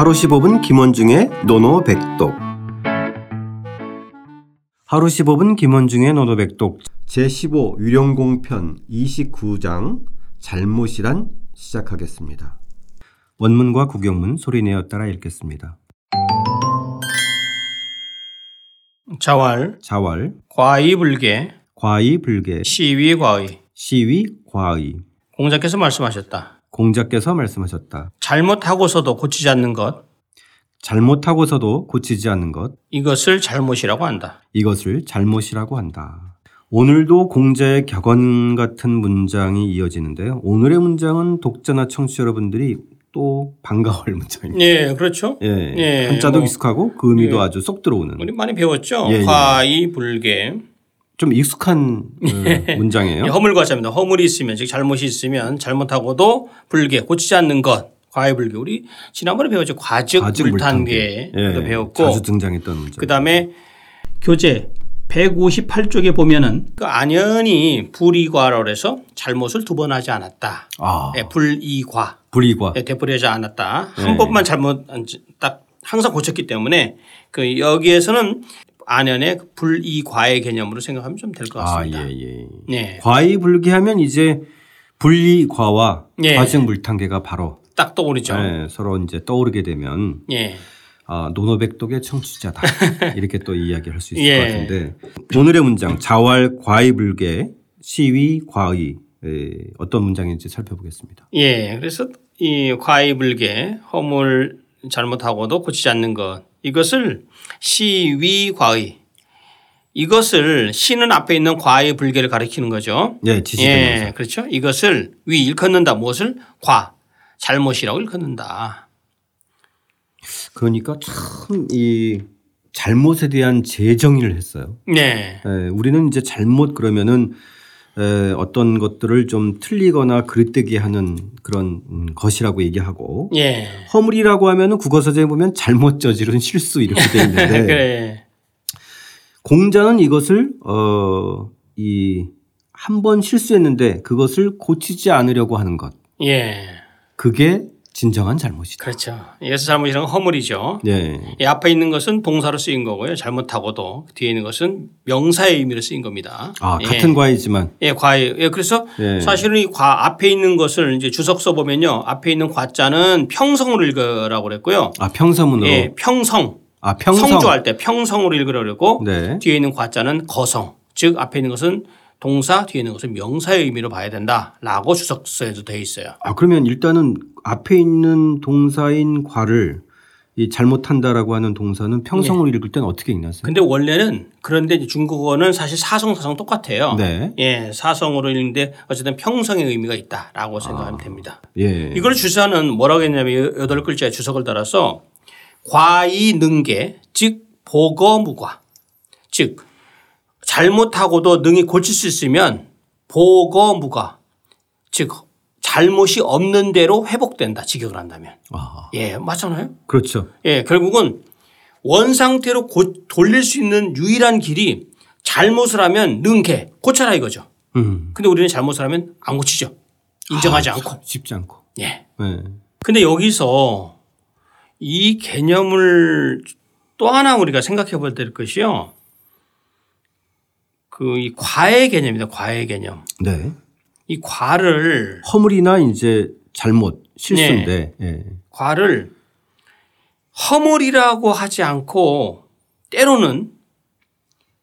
하루 15분 김원중의 노노백독 하루 15분 김원중의 노노백독 제15 유령공편 29장 잘못이란 시작하겠습니다. 원문과 구경문 소리내어 따라 읽겠습니다. 자왈, 자왈, 과의불계, 과의불계, 시위과의. 시위, 과의. 공자께서 말씀하셨다. 공자께서 말씀하셨다. 잘못하고서도 고치지 않는 것, 잘못하고서도 고치지 않는 것, 이것을 잘못이라고 한다. 이것을 잘못이라고 한다. 오늘도 공자의 격언 같은 문장이 이어지는데요. 오늘의 문장은 독자나 청취자 여러분들이 또 반가워할 문장입니다. 예, 그렇죠. 예, 예, 한자도 뭐, 익숙하고 그 의미도 예. 아주 쏙 들어오는 우리 많이 배웠죠. 예, 예. 과의불계. 좀 익숙한 어, 문장이에요. 예, 허물과자입니다. 허물이 있으면, 즉 잘못이 있으면 잘못하고도 불계, 고치지 않는 것. 과의불계. 우리 지난번에 배웠죠. 과즉, 불탄계도 예, 배웠고. 자주 등장했던 문장. 그 다음에 교재 158쪽에 보면은 그 안연이 불이과로 해서 잘못을 두 번 하지 않았다. 아, 네, 불이과. 불이과. 네, 되풀이하지 않았다. 네. 한 번만 잘못 딱 항상 고쳤기 때문에 그 여기에서는 안연의 그 불이과의 개념으로 생각하면 좀 될것 아, 같습니다. 예, 예. 네. 과의불기하면 이제 분리과와 예. 과증물탄계가 바로 딱 떠오르죠. 예, 서로 이제 떠오르게 되면 예. 아, 노노백독의 청취자다. 이렇게 또 이야기할 수 있을 예. 것 같은데 오늘의 문장 자활 과의불계 시위 과의 예, 어떤 문장인지 살펴보겠습니다. 예. 그래서 이 과의불계 허물 잘못하고도 고치지 않는 것 이것을 시위과의 이것을 시는 앞에 있는 과의 불계를 가리키는 거죠. 예, 지시대명사. 예, 그렇죠. 이것을 위 일컫는다. 무엇을 과 잘못이라고 일컫는다. 그러니까 참 이 잘못에 대한 재정의를 했어요. 네, 예, 우리는 이제 잘못 그러면은 에, 어떤 것들을 좀 틀리거나 그릇되게 하는 그런 음, 것이라고 얘기하고 예, 허물이라고 하면은 국어사전에 보면 잘못 저지른 실수 이렇게 돼 있는데 그래, 공자는 이것을 어 이 한 번 실수했는데 그것을 고치지 않으려고 하는 것. 예, 그게 진정한 잘못이다. 그렇죠. 예수 잘못이란 건 허물이죠. 네. 이 앞에 있는 것은 동사로 쓰인 거고요. 잘못하고도 뒤에 있는 것은 명사의 의미로 쓰인 겁니다. 아 예. 같은 과이지만 예, 과에. 예, 그래서 예. 사실은 이 과 앞에 있는 것을 이제 주석 써 보면요. 앞에 있는 과자는 평성으로 읽으라고 그랬고요. 아 평서문으로 예, 평성. 아 평성 성조할 때 평성으로 읽으라고 그랬고 네. 뒤에 있는 과자는 거성. 즉 앞에 있는 것은 동사 뒤에 있는 것은 명사의 의미로 봐야 된다라고 주석서에도 되어 있어요. 아 그러면 일단은 앞에 있는 동사인 과를 이 잘못한다라고 하는 동사는 평성으로 읽을 때는 어떻게 읽나요? 근데 원래는 그런데 중국어는 사실 사성 사성 똑같아요. 네. 예, 사성으로 읽는데 어쨌든 평성의 의미가 있다라고 생각하면 됩니다. 예. 이걸 주사는 뭐라고 했냐면 여덟 글자의 주석을 따라서 과이 능계 즉 보거무과 즉 잘못하고도 능히 고칠 수 있으면 보거무과 즉 잘못이 없는 대로 회복된다 직역을 한다면 아예 맞잖아요 그렇죠. 예 결국은 원 상태로 고, 돌릴 수 있는 유일한 길이 잘못을 하면 능게 고쳐라 이거죠 음. 근데 우리는 잘못을 하면 안 고치죠 인정하지 아, 않고 쉽지 않고. 예 네. 근데 여기서 이 개념을 또 하나 우리가 생각해 볼될 것이요. 그 이 과의 개념입니다. 과의 개념. 네. 이 과를 허물이나 이제 잘못 실수인데 예. 과를 허물이라고 하지 않고 때로는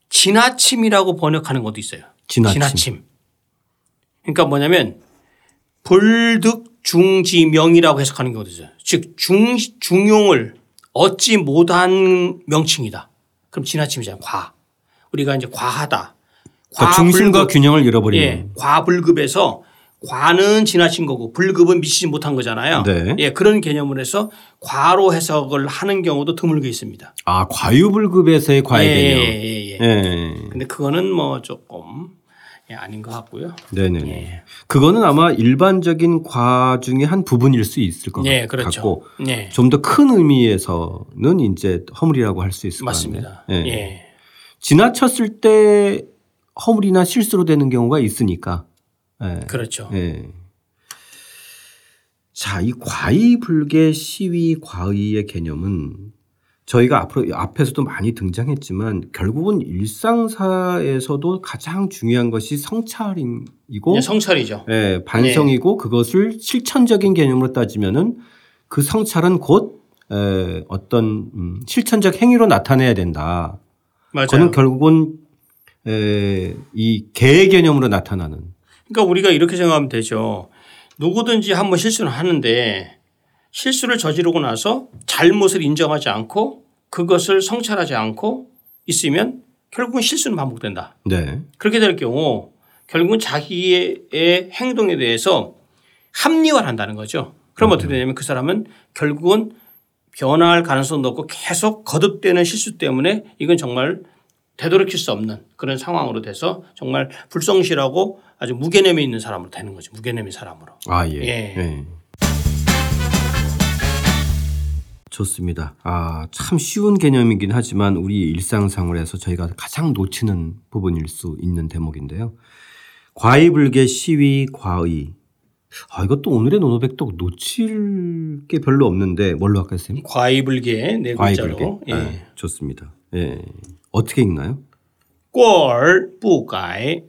지나침이라고 번역하는 것도 있어요. 지나침. 그러니까 뭐냐면 불득중지명이라고 해석하는 경우도 있어요. 즉 중, 중용을 얻지 못한 명칭이다. 그럼 지나침이잖아요. 과. 우리가 이제 과하다. 그러니까 중심과 과불급. 균형을 잃어버리는. 예, 과불급에서 과는 지나친 거고 불급은 미치지 못한 거잖아요. 네. 예, 그런 개념을 해서 과로 해석을 하는 경우도 드물게 있습니다. 아 과유불급에서의 과의 예, 개념. 예, 예, 예. 예. 근데 그거는 뭐 조금 예, 아닌 것 같고요. 네네. 예. 그거는 아마 일반적인 과 중에 한 부분일 수 있을 것 예, 그렇죠. 같고 예. 좀더 큰 의미에서는 이제 허물이라고 할 수 있을 것. 같네요. 예. 예. 지나쳤을 때 허물이나 실수로 되는 경우가 있으니까. 예. 그렇죠. 예. 자, 이 과의불개 시위 과의의 개념은 저희가 앞으로 앞에서도 많이 등장했지만 결국은 일상사에서도 가장 중요한 것이 성찰이고 네, 성찰이죠. 예, 반성이고 그것을 실천적인 개념으로 따지면은 그 성찰은 곧 에, 어떤 음, 실천적 행위로 나타내야 된다. 맞아요. 그거는 결국은 에, 이 개의 개념으로 나타나는 그러니까 우리가 이렇게 생각하면 되죠. 누구든지 한번 실수를 하는데 실수를 저지르고 나서 잘못을 인정하지 않고 그것을 성찰하지 않고 있으면 결국은 실수는 반복된다. 네. 그렇게 될 경우 결국은 자기의 행동에 대해서 합리화를 한다는 거죠. 그럼 어떻게 되냐면 그 사람은 결국은 변화할 가능성도 없고 계속 거듭되는 실수 때문에 이건 정말 되돌이킬 수 없는 그런 상황으로 돼서 정말 불성실하고 아주 무개념이 있는 사람으로 되는 거죠. 무개념의 사람으로. 아, 예. 예. 예. 좋습니다. 아, 참 쉬운 개념이긴 하지만 우리 일상생활에서 저희가 가장 놓치는 부분일 수 있는 대목인데요. 과의불개 시위 과의. 아, 이것도 오늘의 노노백도 놓칠 게 별로 없는데 뭘로 할까요, 선생님? 과이불개 네 글자로. 과의불개. 예. 아, 좋습니다. 예. 어떻게 읽나요? 꼴不改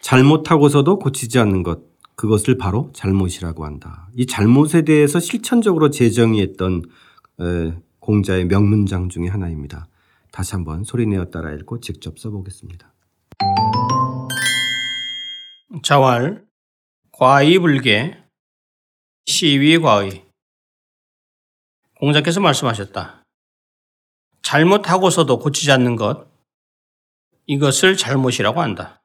잘못하고서도 고치지 않는 것 그것을 바로 잘못이라고 한다. 이 잘못에 대해서 실천적으로 재정의했던 공자의 명문장 중의 하나입니다. 다시 한번 소리내어 따라 읽고 직접 써보겠습니다. 자활 과이불계 시위과의 공자께서 말씀하셨다. 잘못하고서도 고치지 않는 것 이것을 잘못이라고 한다.